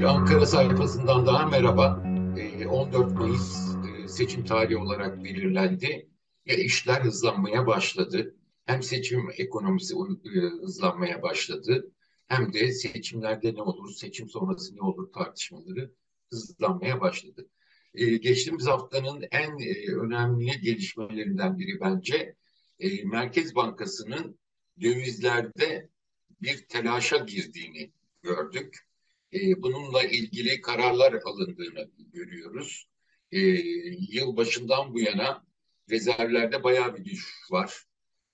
Bir Ankara sayfasından daha merhaba. 14 Mayıs seçim tarihi olarak belirlendi. İşler hızlanmaya başladı. Hem seçim ekonomisi hızlanmaya başladı hem de seçimlerde ne olur, seçim sonrası ne olur tartışmaları hızlanmaya başladı. Geçtiğimiz haftanın en önemli gelişmelerinden biri bence Merkez Bankası'nın dövizlerde bir telaşa girdiğini gördük. E, bununla ilgili kararlar alındığını görüyoruz. E, yıl başından bu yana rezervlerde bayağı bir düşüş var.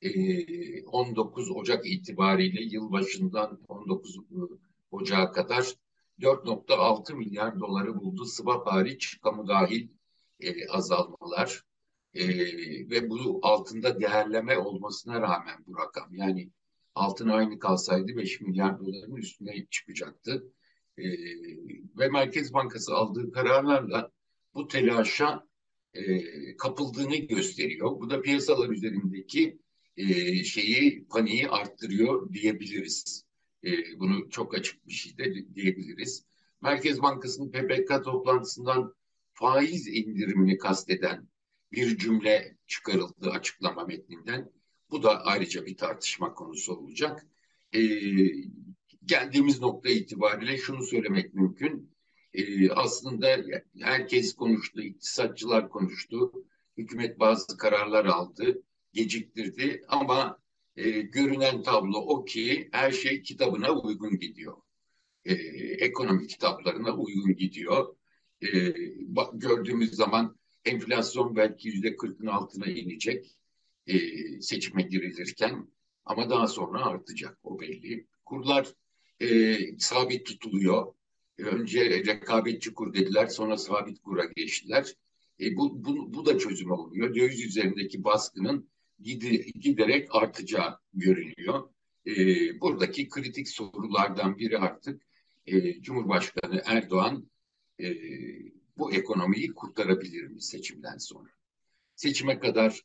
E, 19 Ocak itibariyle yıl başından 19 Ocak'a kadar 4.6 milyar doları buldu. Swap hariç kamu dahil e, azalmalar. E, ve bu altında değerleme olmasına rağmen bu rakam yani altın aynı kalsaydı 5 milyar doların üstüne çıkacaktı. E, ve Merkez Bankası aldığı kararlarla bu telaşa e, kapıldığını gösteriyor. Bu da piyasalar üzerindeki e, şeyi, paniği arttırıyor diyebiliriz. E, bunu çok açık bir şey de diyebiliriz. Merkez Bankası'nın PPK toplantısından faiz indirimini kasteden bir cümle çıkarıldı açıklama metninden. Bu da ayrıca bir tartışma konusu olacak. E, geldiğimiz nokta itibariyle şunu söylemek mümkün. E, aslında herkes konuştu, iktisatçılar konuştu. Hükümet bazı kararlar aldı, geciktirdi ama e, görünen tablo o ki her şey kitabına uygun gidiyor. E, ekonomi kitaplarına uygun gidiyor. E, gördüğümüz zaman enflasyon belki yüzde kırkın altına inecek e, seçime girilirken ama daha sonra artacak o belli. Kurlar e, sabit tutuluyor. Önce rekabetçi kur dediler sonra sabit kura geçtiler. E, bu, bu, bu da çözüm oluyor. Döviz üzerindeki baskının gidi, giderek artacağı görünüyor. E, buradaki kritik sorulardan biri artık e, Cumhurbaşkanı Erdoğan e, bu ekonomiyi kurtarabilir mi seçimden sonra? Seçime kadar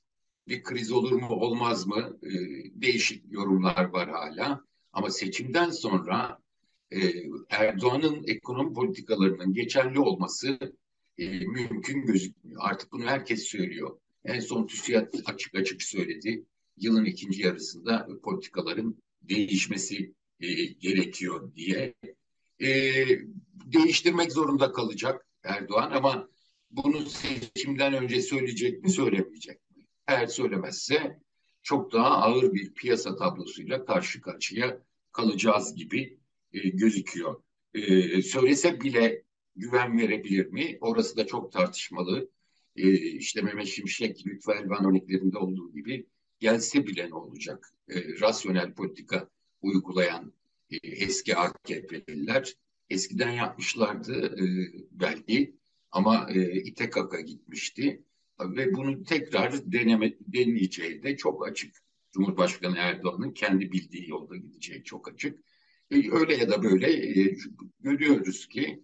bir kriz olur mu olmaz mı e, değişik yorumlar var hala. Ama seçimden sonra e, Erdoğan'ın ekonomi politikalarının geçerli olması e, mümkün gözükmüyor. Artık bunu herkes söylüyor. En son TÜSİAD açık açık söyledi. Yılın ikinci yarısında politikaların değişmesi e, gerekiyor diye. E, değiştirmek zorunda kalacak Erdoğan ama bunu seçimden önce söyleyecek mi söylemeyecek eğer söylemezse çok daha ağır bir piyasa tablosuyla karşı karşıya kalacağız gibi e, gözüküyor. E, söylese bile güven verebilir mi? Orası da çok tartışmalı. E, işte Mehmet Şimşek, Lütfü Elvan örneklerinde olduğu gibi gelse bile ne olacak? E, rasyonel politika uygulayan e, eski AKP'liler eskiden yapmışlardı e, belki ama e, ite kaka gitmişti ve bunu tekrar deneme, deneyeceği de çok açık. Cumhurbaşkanı Erdoğan'ın kendi bildiği yolda gideceği çok açık. E, öyle ya da böyle e, görüyoruz ki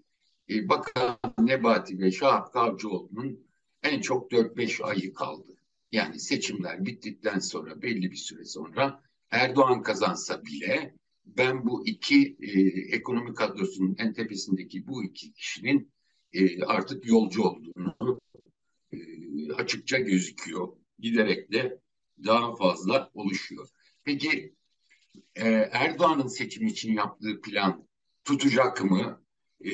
e, Bakan Nebati ve Şahap Kavcıoğlu'nun en çok 4-5 ayı kaldı. Yani seçimler bittikten sonra belli bir süre sonra Erdoğan kazansa bile ben bu iki e, ekonomi kadrosunun en tepesindeki bu iki kişinin e, artık yolcu olduğunu açıkça gözüküyor. Giderek de daha fazla oluşuyor. Peki e, Erdoğan'ın seçim için yaptığı plan tutacak mı? E,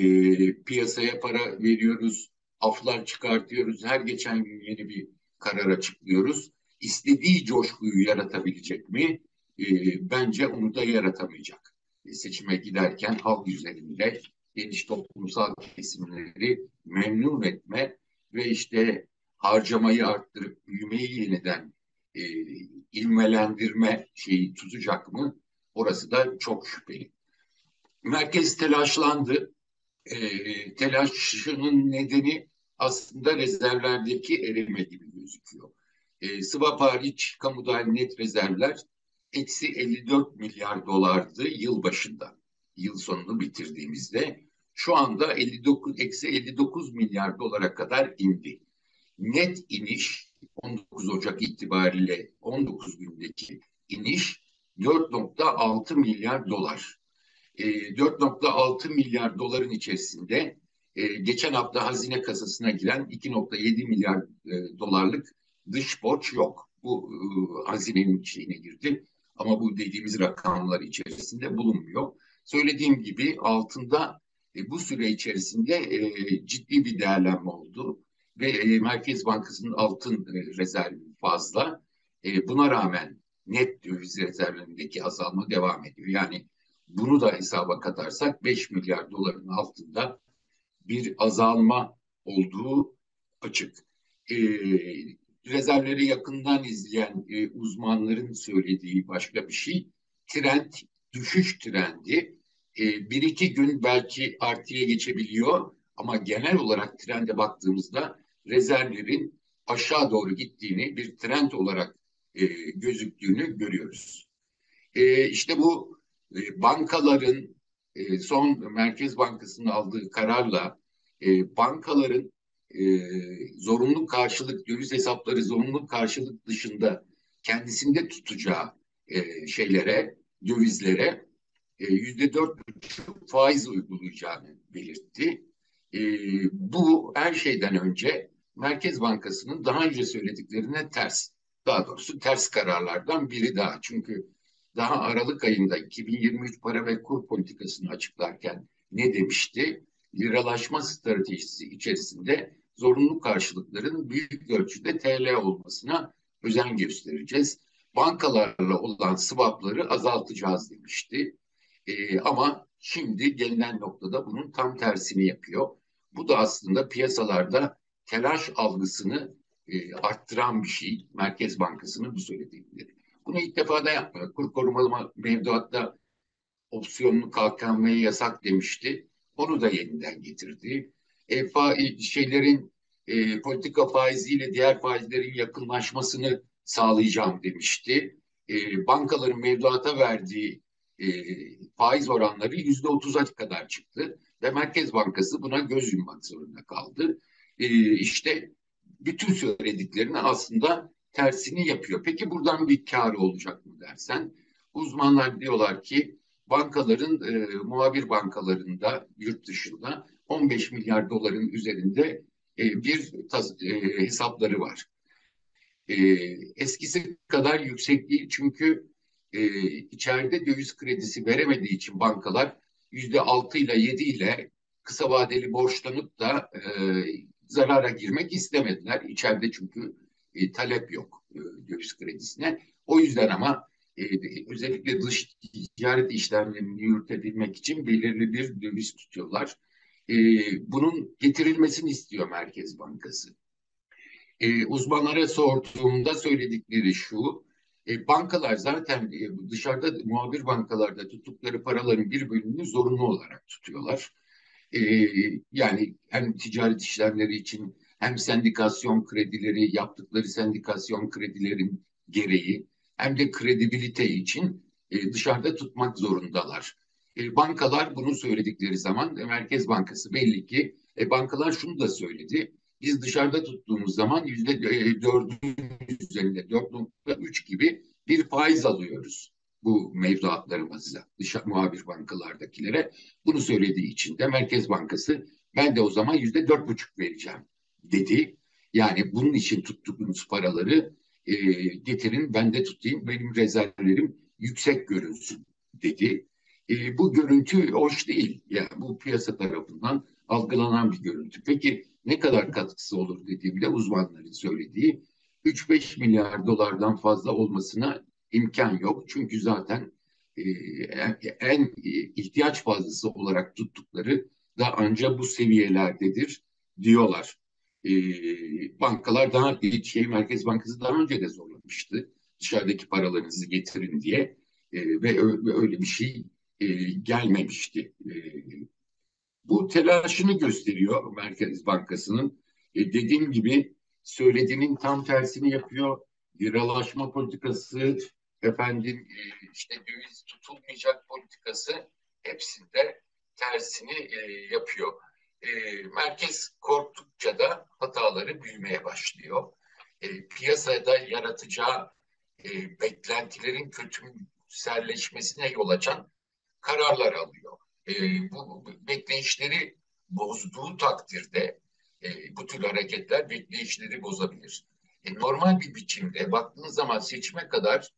piyasaya para veriyoruz, aflar çıkartıyoruz, her geçen gün yeni bir karar açıklıyoruz. İstediği coşkuyu yaratabilecek mi? E, bence onu da yaratamayacak. E, seçime giderken halk üzerinde geniş toplumsal kesimleri memnun etme ve işte harcamayı arttırıp büyümeyi yeniden e, ilmelendirme şeyi tutacak mı? Orası da çok şüpheli. Merkez telaşlandı. E, telaşının nedeni aslında rezervlerdeki erime gibi gözüküyor. E, swap hariç kamuda net rezervler eksi 54 milyar dolardı yıl başında. Yıl sonunu bitirdiğimizde şu anda 59 eksi 59 milyar dolara kadar indi net iniş 19 Ocak itibariyle 19 gündeki iniş 4.6 milyar dolar. E, 4.6 milyar doların içerisinde e, geçen hafta hazine kasasına giren 2.7 milyar e, dolarlık dış borç yok. Bu e, hazinenin içine girdi ama bu dediğimiz rakamlar içerisinde bulunmuyor. Söylediğim gibi altında e, bu süre içerisinde e, ciddi bir değerlenme oldu ve e, Merkez Bankası'nın altın e, rezervi fazla. E, buna rağmen net döviz rezervlerindeki azalma devam ediyor. Yani bunu da hesaba katarsak 5 milyar doların altında bir azalma olduğu açık. E, rezervleri yakından izleyen e, uzmanların söylediği başka bir şey, trend düşüş trendi. E, bir iki gün belki artıya geçebiliyor ama genel olarak trende baktığımızda rezervlerin aşağı doğru gittiğini, bir trend olarak e, gözüktüğünü görüyoruz. E, işte bu e, bankaların e, son Merkez Bankası'nın aldığı kararla e, bankaların e, zorunlu karşılık, döviz hesapları zorunlu karşılık dışında kendisinde tutacağı e, şeylere, dövizlere e, yüzde dört faiz uygulayacağını belirtti. E, bu her şeyden önce Merkez Bankası'nın daha önce söylediklerine ters. Daha doğrusu ters kararlardan biri daha. Çünkü daha Aralık ayında 2023 para ve kur politikasını açıklarken ne demişti? Liralaşma stratejisi içerisinde zorunlu karşılıkların büyük ölçüde TL olmasına özen göstereceğiz. Bankalarla olan swapları azaltacağız demişti. E, ama şimdi gelinen noktada bunun tam tersini yapıyor. Bu da aslında piyasalarda telaş algısını e, arttıran bir şey. Merkez Bankası'nın bu söylediğileri. Bunu ilk defa da yapmıyor. Kur korumalı mevduatta opsiyonlu kalkanmayı yasak demişti. Onu da yeniden getirdi. E, fa şeylerin e, politika faiziyle diğer faizlerin yakınlaşmasını sağlayacağım demişti. E, bankaların mevduata verdiği e, faiz oranları yüzde otuza kadar çıktı ve Merkez Bankası buna göz yummak zorunda kaldı. E, işte bütün söylediklerini aslında tersini yapıyor. Peki buradan bir kar olacak mı dersen? Uzmanlar diyorlar ki bankaların, e, muhabir bankalarında yurt dışında 15 milyar doların üzerinde e, bir tas, e, hesapları var. E, eskisi kadar yüksek değil çünkü e, içeride döviz kredisi veremediği için bankalar yüzde altı ile yedi ile kısa vadeli borçlanıp da e, zarara girmek istemediler. İçeride çünkü e, talep yok e, döviz kredisine. O yüzden ama e, özellikle dış ticaret işlemlerini yürütebilmek için belirli bir döviz tutuyorlar. E, bunun getirilmesini istiyor Merkez Bankası. E, uzmanlara sorduğumda söyledikleri şu, e, bankalar zaten e, dışarıda muhabir bankalarda tuttukları paraların bir bölümünü zorunlu olarak tutuyorlar. E, yani hem ticaret işlemleri için hem sendikasyon kredileri yaptıkları sendikasyon kredilerin gereği hem de kredibilite için e, dışarıda tutmak zorundalar. E, bankalar bunu söyledikleri zaman e, Merkez Bankası belli ki e, bankalar şunu da söyledi. Biz dışarıda tuttuğumuz zaman yüzde e, dördün üzerinde 4.3 gibi bir faiz alıyoruz bu mevduatlarımızda dış muhabir bankalardakilere. Bunu söylediği için de Merkez Bankası ben de o zaman yüzde dört buçuk vereceğim dedi. Yani bunun için tuttuğunuz paraları e, getirin ben de tutayım benim rezervlerim yüksek görünsün dedi. E, bu görüntü hoş değil. Yani bu piyasa tarafından algılanan bir görüntü. Peki ne kadar katkısı olur dediğimde uzmanların söylediği 3-5 milyar dolardan fazla olmasına imkan yok. Çünkü zaten e, en ihtiyaç fazlası olarak tuttukları da ancak bu seviyelerdedir diyorlar. E, bankalar daha şey Merkez Bankası daha önce de zorlamıştı. Dışarıdaki paralarınızı getirin diye e, ve öyle bir şey e, gelmemişti. E, bu telaşını gösteriyor Merkez Bankası'nın. E, dediğim gibi söylediğinin tam tersini yapıyor. Liralaşma politikası, efendim e, işte döviz tutulmayacak politikası hepsinde tersini e, yapıyor. E, merkez korktukça da hataları büyümeye başlıyor. E, piyasada yaratacağı e, beklentilerin kötümserleşmesine yol açan kararlar alıyor. E, bu bekleyişleri bozduğu takdirde e, bu tür hareketler bekleyişleri bozabilir. E, normal bir biçimde baktığınız zaman seçime kadar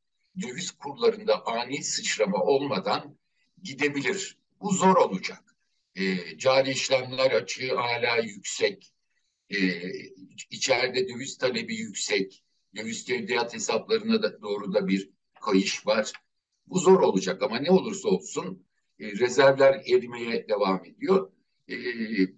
döviz kurlarında ani sıçrama olmadan gidebilir. Bu zor olacak. E, cari işlemler açığı hala yüksek. E, içeride döviz talebi yüksek. Döviz tevdiat hesaplarına da doğru da bir kayış var. Bu zor olacak ama ne olursa olsun e, rezervler erimeye devam ediyor. E,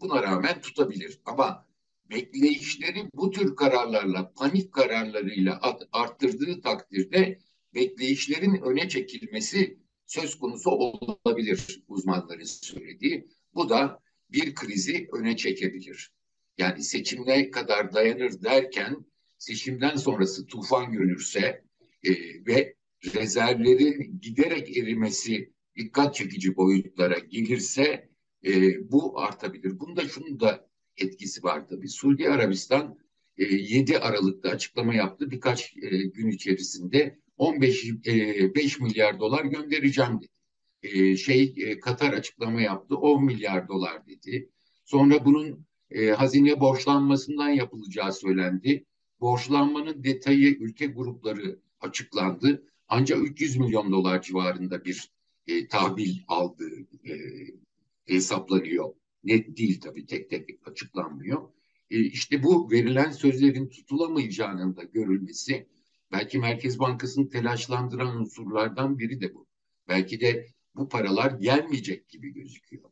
buna rağmen tutabilir. Ama bekleyişleri bu tür kararlarla, panik kararlarıyla arttırdığı takdirde bekleyişlerin öne çekilmesi söz konusu olabilir uzmanların söylediği. Bu da bir krizi öne çekebilir. Yani seçimine kadar dayanır derken seçimden sonrası tufan görürse e, ve rezervlerin giderek erimesi dikkat çekici boyutlara gelirse e, bu artabilir. Bunda şunun da etkisi var tabii. Suudi Arabistan e, 7 Aralık'ta açıklama yaptı. Birkaç e, gün içerisinde 15 e, 5 milyar dolar göndereceğim dedi. E, şey e, Katar açıklama yaptı 10 milyar dolar dedi. Sonra bunun e, hazine borçlanmasından yapılacağı söylendi. Borçlanmanın detayı ülke grupları açıklandı. Ancak 300 milyon dolar civarında bir e, tahvil aldığı e, hesaplanıyor. Net değil tabii tek tek açıklanmıyor. E, işte bu verilen sözlerin tutulamayacağının da görülmesi belki Merkez Bankası'nı telaşlandıran unsurlardan biri de bu. Belki de bu paralar gelmeyecek gibi gözüküyor.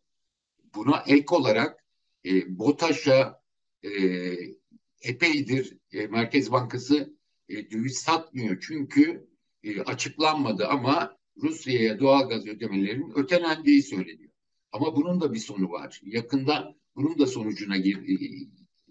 Buna ek olarak e, BOTAŞ'a e, epeydir e, Merkez Bankası e, döviz satmıyor. Çünkü e, açıklanmadı ama Rusya'ya doğalgaz ödemelerinin ötelendiği söyleniyor. Ama bunun da bir sonu var. Yakında bunun da sonucuna e,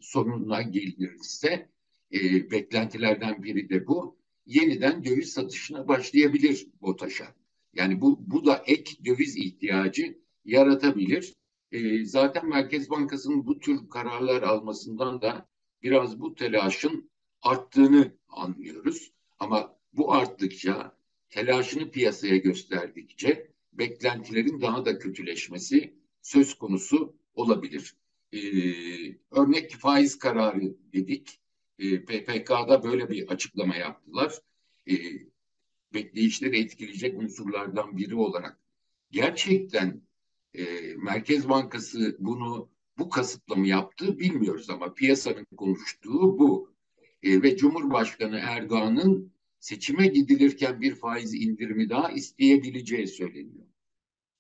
sonuna gelirse e, beklentilerden biri de bu. Yeniden döviz satışına başlayabilir BOTAŞ'a. Yani bu, bu da ek döviz ihtiyacı yaratabilir. E, zaten Merkez Bankası'nın bu tür kararlar almasından da biraz bu telaşın arttığını anlıyoruz. Ama bu arttıkça, telaşını piyasaya gösterdikçe beklentilerin daha da kötüleşmesi söz konusu olabilir. Ee, örnek faiz kararı dedik. Ee, PPK'da böyle bir açıklama yaptılar. Ee, bekleyişleri etkileyecek unsurlardan biri olarak. Gerçekten e, Merkez Bankası bunu bu kasıtla mı yaptı bilmiyoruz ama piyasanın konuştuğu bu. E, ve Cumhurbaşkanı Erdoğan'ın seçime gidilirken bir faiz indirimi daha isteyebileceği söyleniyor.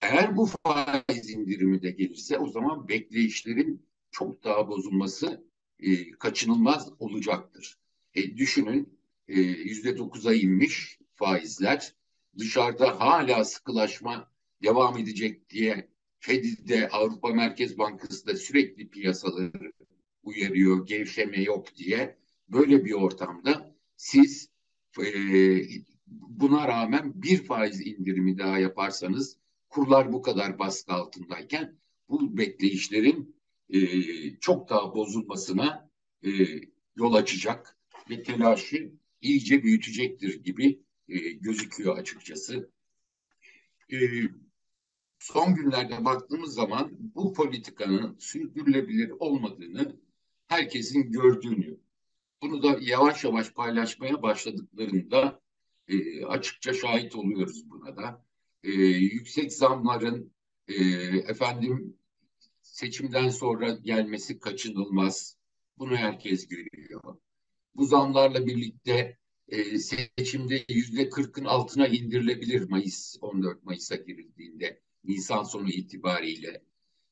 Eğer bu faiz indirimi de gelirse o zaman bekleyişlerin çok daha bozulması e, kaçınılmaz olacaktır. E, düşünün e, yüzde dokuza inmiş faizler dışarıda hala sıkılaşma devam edecek diye Fed'de Avrupa Merkez Bankası da sürekli piyasaları uyarıyor gevşeme yok diye böyle bir ortamda siz e, buna rağmen bir faiz indirimi daha yaparsanız kurlar bu kadar baskı altındayken bu bekleyişlerin e, çok daha bozulmasına e, yol açacak ve telaşı iyice büyütecektir gibi e, gözüküyor açıkçası. E, son günlerde baktığımız zaman bu politikanın sürdürülebilir olmadığını herkesin gördüğünü, bunu da yavaş yavaş paylaşmaya başladıklarında e, açıkça şahit oluyoruz buna da. E, yüksek zamların e, efendim seçimden sonra gelmesi kaçınılmaz. Bunu herkes görüyor. Bu zamlarla birlikte e, seçimde yüzde kırkın altına indirilebilir Mayıs 14 Mayıs'a girildiğinde Nisan sonu itibariyle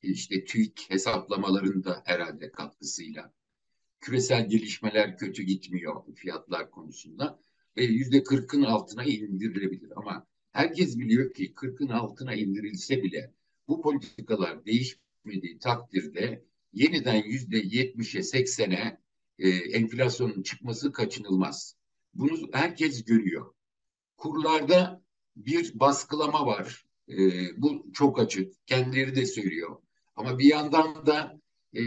e, işte TÜİK hesaplamalarında herhalde katkısıyla küresel gelişmeler kötü gitmiyor fiyatlar konusunda ve yüzde kırkın altına indirilebilir ama herkes biliyor ki kırkın altına indirilse bile bu politikalar değişmediği takdirde yeniden yüzde yetmişe seksene e, enflasyonun çıkması kaçınılmaz. Bunu herkes görüyor. Kurlarda bir baskılama var. E, bu çok açık. Kendileri de söylüyor. Ama bir yandan da e,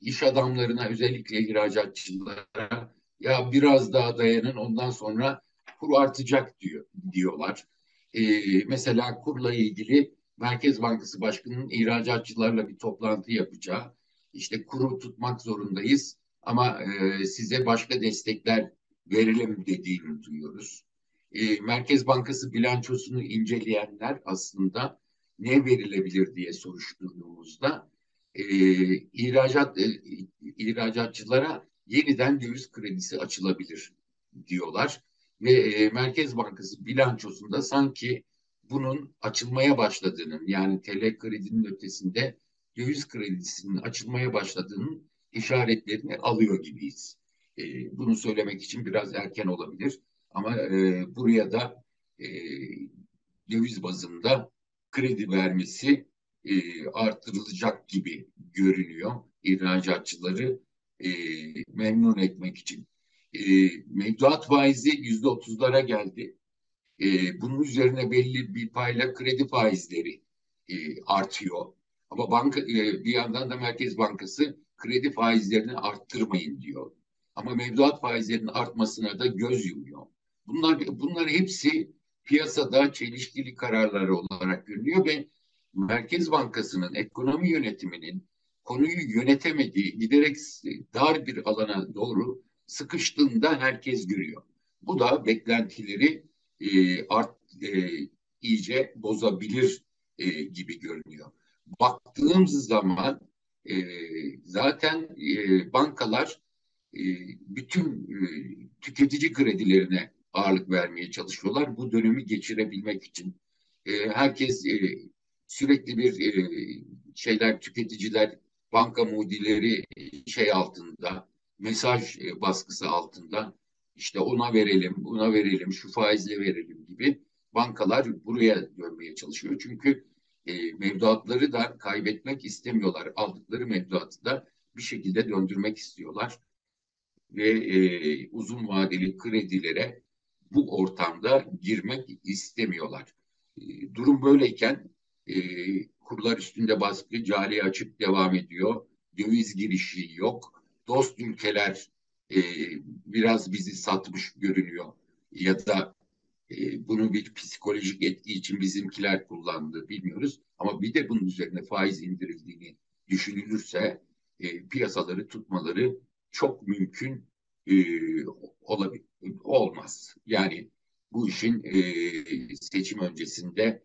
iş adamlarına özellikle ihracatçılara ya biraz daha dayanın ondan sonra kur artacak diyor diyorlar. e, mesela kurla ilgili Merkez Bankası Başkanı'nın ihracatçılarla bir toplantı yapacağı, işte kuru tutmak zorundayız ama e, size başka destekler verelim dediğini duyuyoruz. E, Merkez Bankası bilançosunu inceleyenler aslında ne verilebilir diye soruşturduğumuzda e, ihracat e, ihracatçılara yeniden döviz kredisi açılabilir diyorlar ve e, Merkez Bankası bilançosunda sanki bunun açılmaya başladığının yani TL kredinin ötesinde döviz kredisinin açılmaya başladığının işaretlerini alıyor gibiyiz. E, bunu söylemek için biraz erken olabilir ama e, buraya da e, döviz bazında kredi vermesi e, artırılacak gibi görünüyor ihracatçıları e, memnun etmek için. E, mevduat faizi yüzde otuzlara geldi. E, bunun üzerine belli bir payla kredi faizleri e, artıyor. Ama banka e, bir yandan da Merkez Bankası kredi faizlerini arttırmayın diyor. Ama mevduat faizlerinin artmasına da göz yumuyor. Bunlar bunlar hepsi piyasada çelişkili kararları olarak görünüyor ve Merkez Bankası'nın ekonomi yönetiminin konuyu yönetemediği, giderek dar bir alana doğru sıkıştığında herkes görüyor. Bu da beklentileri e, art, e, iyice bozabilir e, gibi görünüyor. Baktığımız zaman e, zaten e, bankalar e, bütün e, tüketici kredilerine ağırlık vermeye çalışıyorlar. Bu dönemi geçirebilmek için. E, herkes e, sürekli bir e, şeyler tüketiciler banka mudileri şey altında mesaj e, baskısı altında işte ona verelim, buna verelim, şu faizle verelim gibi bankalar buraya dönmeye çalışıyor. Çünkü e, mevduatları da kaybetmek istemiyorlar. Aldıkları mevduatı da bir şekilde döndürmek istiyorlar. Ve e, uzun vadeli kredilere bu ortamda girmek istemiyorlar. E, durum böyleyken e, kurlar üstünde baskı cari açık devam ediyor. Döviz girişi yok. Dost ülkeler e, biraz bizi satmış görünüyor. Ya da e, bunu bir psikolojik etki için bizimkiler kullandı bilmiyoruz. Ama bir de bunun üzerine faiz indirildiğini düşünülürse e, piyasaları tutmaları çok mümkün e, olabilir, olmaz. Yani bu işin e, seçim öncesinde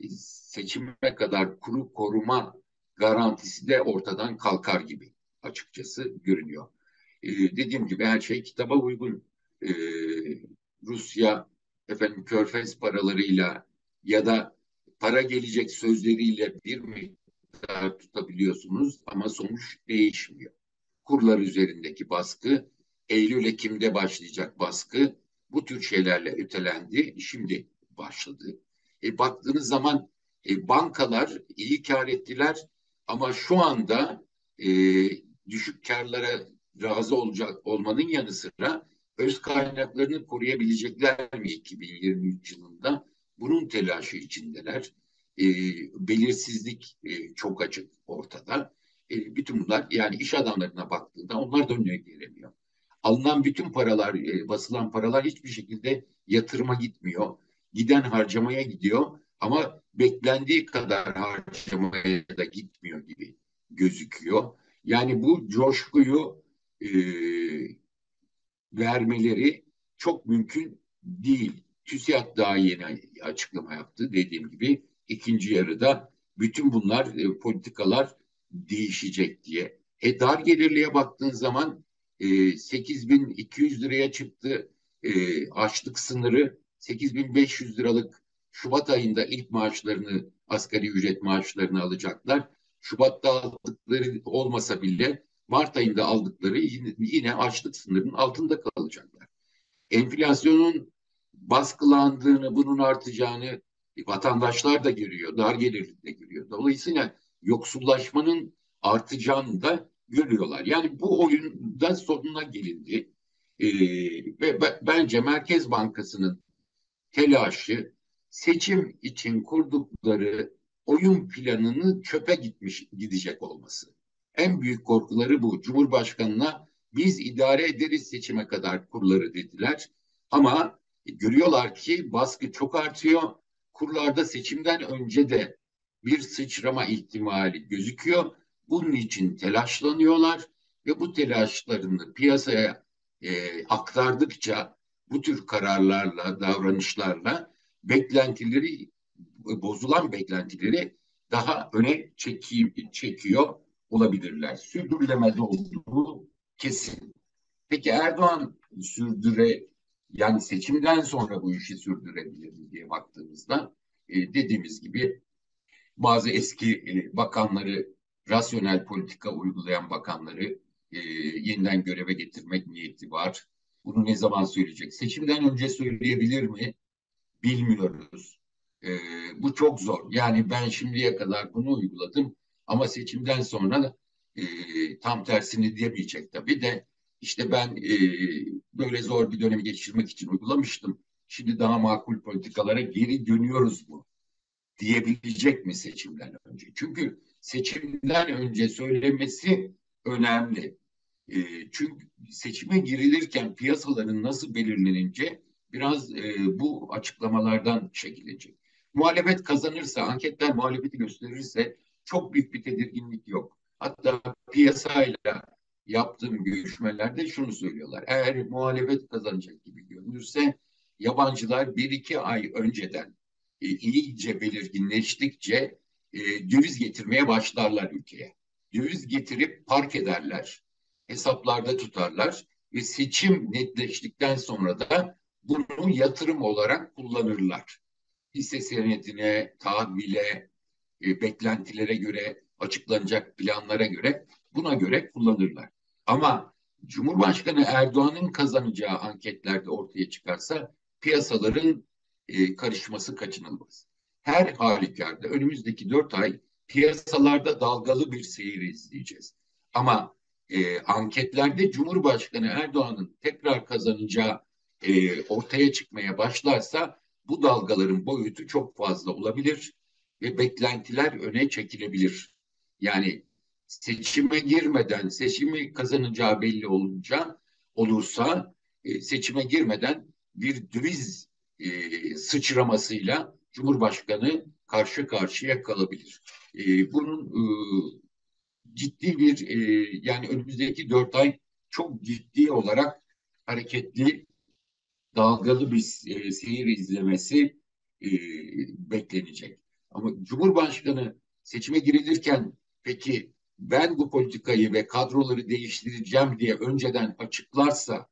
e, seçime kadar kuru koruma garantisi de ortadan kalkar gibi açıkçası görünüyor. Ee, dediğim gibi her şey kitaba uygun. Ee, Rusya efendim körfez paralarıyla ya da para gelecek sözleriyle bir miktar tutabiliyorsunuz ama sonuç değişmiyor. Kurlar üzerindeki baskı, Eylül-Ekim'de başlayacak baskı bu tür şeylerle ötelendi. Şimdi başladı. E, baktığınız zaman e, bankalar iyi kar ettiler ama şu anda e, düşük karlara razı olacak olmanın yanı sıra öz kaynaklarını koruyabilecekler mi 2023 yılında? Bunun telaşı içindeler. E, belirsizlik e, çok açık ortada. E, bütün bunlar yani iş adamlarına baktığında onlar da önüne gelemiyor. Alınan bütün paralar, e, basılan paralar hiçbir şekilde yatırıma gitmiyor. Giden harcamaya gidiyor ama beklendiği kadar harcamaya da gitmiyor gibi gözüküyor. Yani bu coşkuyu e, vermeleri çok mümkün değil. TÜSİAD daha yeni açıklama yaptı dediğim gibi ikinci yarıda bütün bunlar e, politikalar değişecek diye. E dar gelirliye baktığın zaman e, 8200 liraya çıktı e, açlık sınırı 8500 liralık Şubat ayında ilk maaşlarını asgari ücret maaşlarını alacaklar. Şubat'ta aldıkları olmasa bile Mart ayında aldıkları yine, açlık sınırının altında kalacaklar. Enflasyonun baskılandığını, bunun artacağını vatandaşlar da görüyor, dar gelirli de görüyor. Dolayısıyla yoksullaşmanın artacağını da görüyorlar. Yani bu oyunda sonuna gelindi. Ee, ve bence Merkez Bankası'nın telaşı seçim için kurdukları oyun planını çöpe gitmiş gidecek olması. En büyük korkuları bu. Cumhurbaşkanına biz idare ederiz seçime kadar kurları dediler. Ama görüyorlar ki baskı çok artıyor. kurlarda seçimden önce de bir sıçrama ihtimali gözüküyor. Bunun için telaşlanıyorlar ve bu telaşlarını piyasaya e, aktardıkça bu tür kararlarla, davranışlarla beklentileri bozulan beklentileri daha öne çekiyor, olabilirler. Sürdürülemez olduğu kesin. Peki Erdoğan sürdüre yani seçimden sonra bu işi sürdürebilir mi diye baktığımızda e, dediğimiz gibi bazı eski e, bakanları rasyonel politika uygulayan bakanları e, yeniden göreve getirmek niyeti var. Bunu ne zaman söyleyecek? Seçimden önce söyleyebilir mi? Bilmiyoruz. E, bu çok zor. Yani ben şimdiye kadar bunu uyguladım ama seçimden sonra e, tam tersini diyemeyecek tabii de işte ben e, böyle zor bir dönemi geçirmek için uygulamıştım. Şimdi daha makul politikalara geri dönüyoruz mu? Diyebilecek mi seçimden önce? Çünkü seçimden önce söylemesi önemli. E, çünkü seçime girilirken piyasaların nasıl belirlenince biraz e, bu açıklamalardan şekillenecek. Muhalefet kazanırsa, anketler muhalefeti gösterirse çok büyük bir tedirginlik yok. Hatta piyasayla yaptığım görüşmelerde şunu söylüyorlar. Eğer muhalefet kazanacak gibi görünürse yabancılar bir iki ay önceden e, iyice belirginleştikçe e, döviz getirmeye başlarlar ülkeye. Döviz getirip park ederler, hesaplarda tutarlar ve seçim netleştikten sonra da bunu yatırım olarak kullanırlar. Hisse senedine, tahvile, e, beklentilere göre, açıklanacak planlara göre buna göre kullanırlar. Ama Cumhurbaşkanı Erdoğan'ın kazanacağı anketlerde ortaya çıkarsa piyasaların e, karışması kaçınılmaz. Her halükarda önümüzdeki dört ay piyasalarda dalgalı bir seyir izleyeceğiz. Ama e, anketlerde Cumhurbaşkanı Erdoğan'ın tekrar kazanacağı e, ortaya çıkmaya başlarsa bu dalgaların boyutu çok fazla olabilir ve beklentiler öne çekilebilir. Yani seçime girmeden seçimi kazanacağı belli olunca olursa e, seçime girmeden bir döviz e, sıçramasıyla Cumhurbaşkanı karşı karşıya kalabilir. E, bunun e, ciddi bir e, yani önümüzdeki dört ay çok ciddi olarak hareketli dalgalı bir e, seyir izlemesi e, beklenecek. Ama Cumhurbaşkanı seçime girilirken peki ben bu politikayı ve kadroları değiştireceğim diye önceden açıklarsa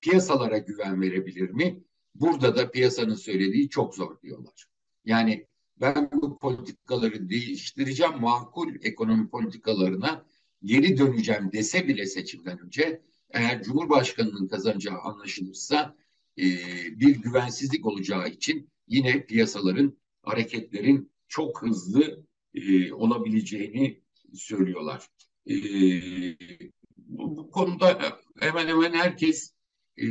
piyasalara güven verebilir mi? Burada da piyasanın söylediği çok zor diyorlar. Yani ben bu politikaları değiştireceğim, makul ekonomi politikalarına geri döneceğim dese bile seçimden önce eğer Cumhurbaşkanı'nın kazanacağı anlaşılırsa e, bir güvensizlik olacağı için yine piyasaların hareketlerin çok hızlı e, olabileceğini söylüyorlar. E, bu, bu konuda hemen hemen herkes e,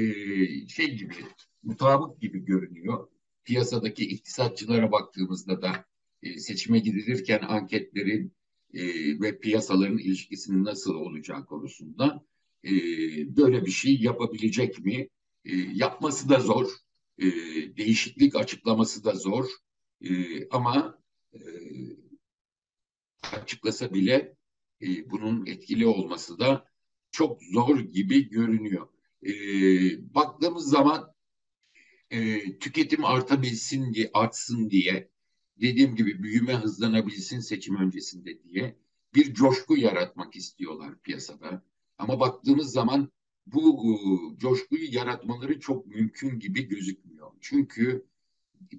şey gibi mutabık gibi görünüyor. Piyasadaki iktisatçılara baktığımızda da e, seçime gidilirken anketlerin e, ve piyasaların ilişkisinin nasıl olacağı konusunda e, böyle bir şey yapabilecek mi? E, yapması da zor. E, değişiklik açıklaması da zor. E, ama açıklasa bile e, bunun etkili olması da çok zor gibi görünüyor. E, baktığımız zaman e, tüketim artabilsin diye, artsın diye, dediğim gibi büyüme hızlanabilsin seçim öncesinde diye bir coşku yaratmak istiyorlar piyasada. Ama baktığımız zaman bu e, coşkuyu yaratmaları çok mümkün gibi gözükmüyor. Çünkü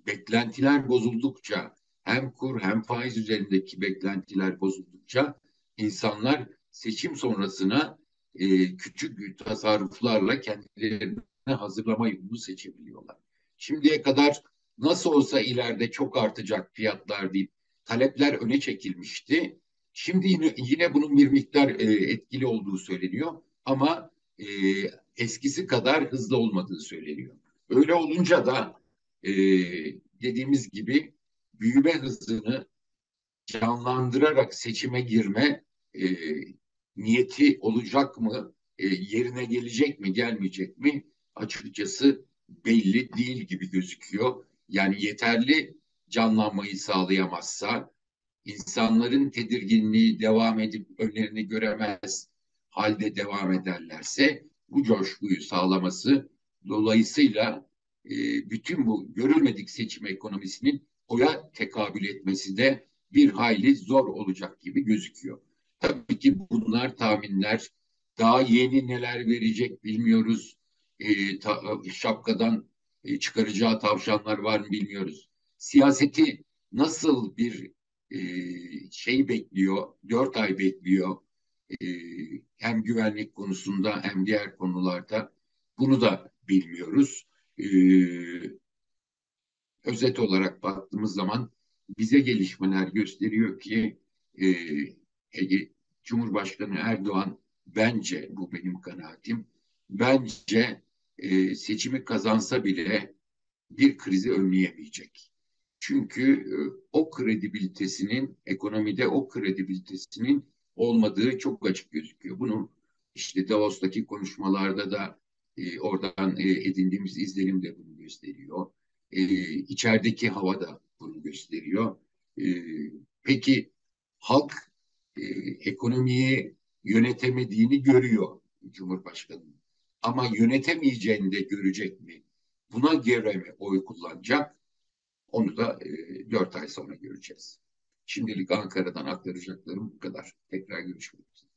beklentiler bozuldukça hem kur hem faiz üzerindeki beklentiler bozuldukça insanlar seçim sonrasına e, küçük tasarruflarla kendilerini hazırlama yolunu seçebiliyorlar. Şimdiye kadar nasıl olsa ileride çok artacak fiyatlar deyip talepler öne çekilmişti. Şimdi yine, yine bunun bir miktar e, etkili olduğu söyleniyor ama e, eskisi kadar hızlı olmadığı söyleniyor. Öyle olunca da e, dediğimiz gibi büyüme hızını canlandırarak seçime girme e, niyeti olacak mı, e, yerine gelecek mi, gelmeyecek mi açıkçası belli değil gibi gözüküyor. Yani yeterli canlanmayı sağlayamazsa, insanların tedirginliği devam edip önlerini göremez halde devam ederlerse bu coşkuyu sağlaması dolayısıyla e, bütün bu görülmedik seçim ekonomisinin oya tekabül etmesi de bir hayli zor olacak gibi gözüküyor. Tabii ki bunlar tahminler. Daha yeni neler verecek bilmiyoruz. E, ta, şapkadan e, çıkaracağı tavşanlar var mı bilmiyoruz. Siyaseti nasıl bir e, şey bekliyor, dört ay bekliyor. E, hem güvenlik konusunda hem diğer konularda bunu da bilmiyoruz. E, özet olarak baktığımız zaman bize gelişmeler gösteriyor ki e, Cumhurbaşkanı Erdoğan bence bu benim kanaatim bence e, seçimi kazansa bile bir krizi önleyemeyecek. Çünkü e, o kredibilitesinin ekonomide o kredibilitesinin olmadığı çok açık gözüküyor. Bunu işte Davos'taki konuşmalarda da e, oradan e, edindiğimiz izlenim de bunu gösteriyor. E, içerideki hava da bunu gösteriyor. E, peki halk e, ekonomiyi yönetemediğini görüyor Cumhurbaşkanı. Ama yönetemeyeceğini de görecek mi? Buna göre mi oy kullanacak? Onu da e, 4 ay sonra göreceğiz. Şimdilik Ankara'dan aktaracaklarım bu kadar. Tekrar görüşmek üzere.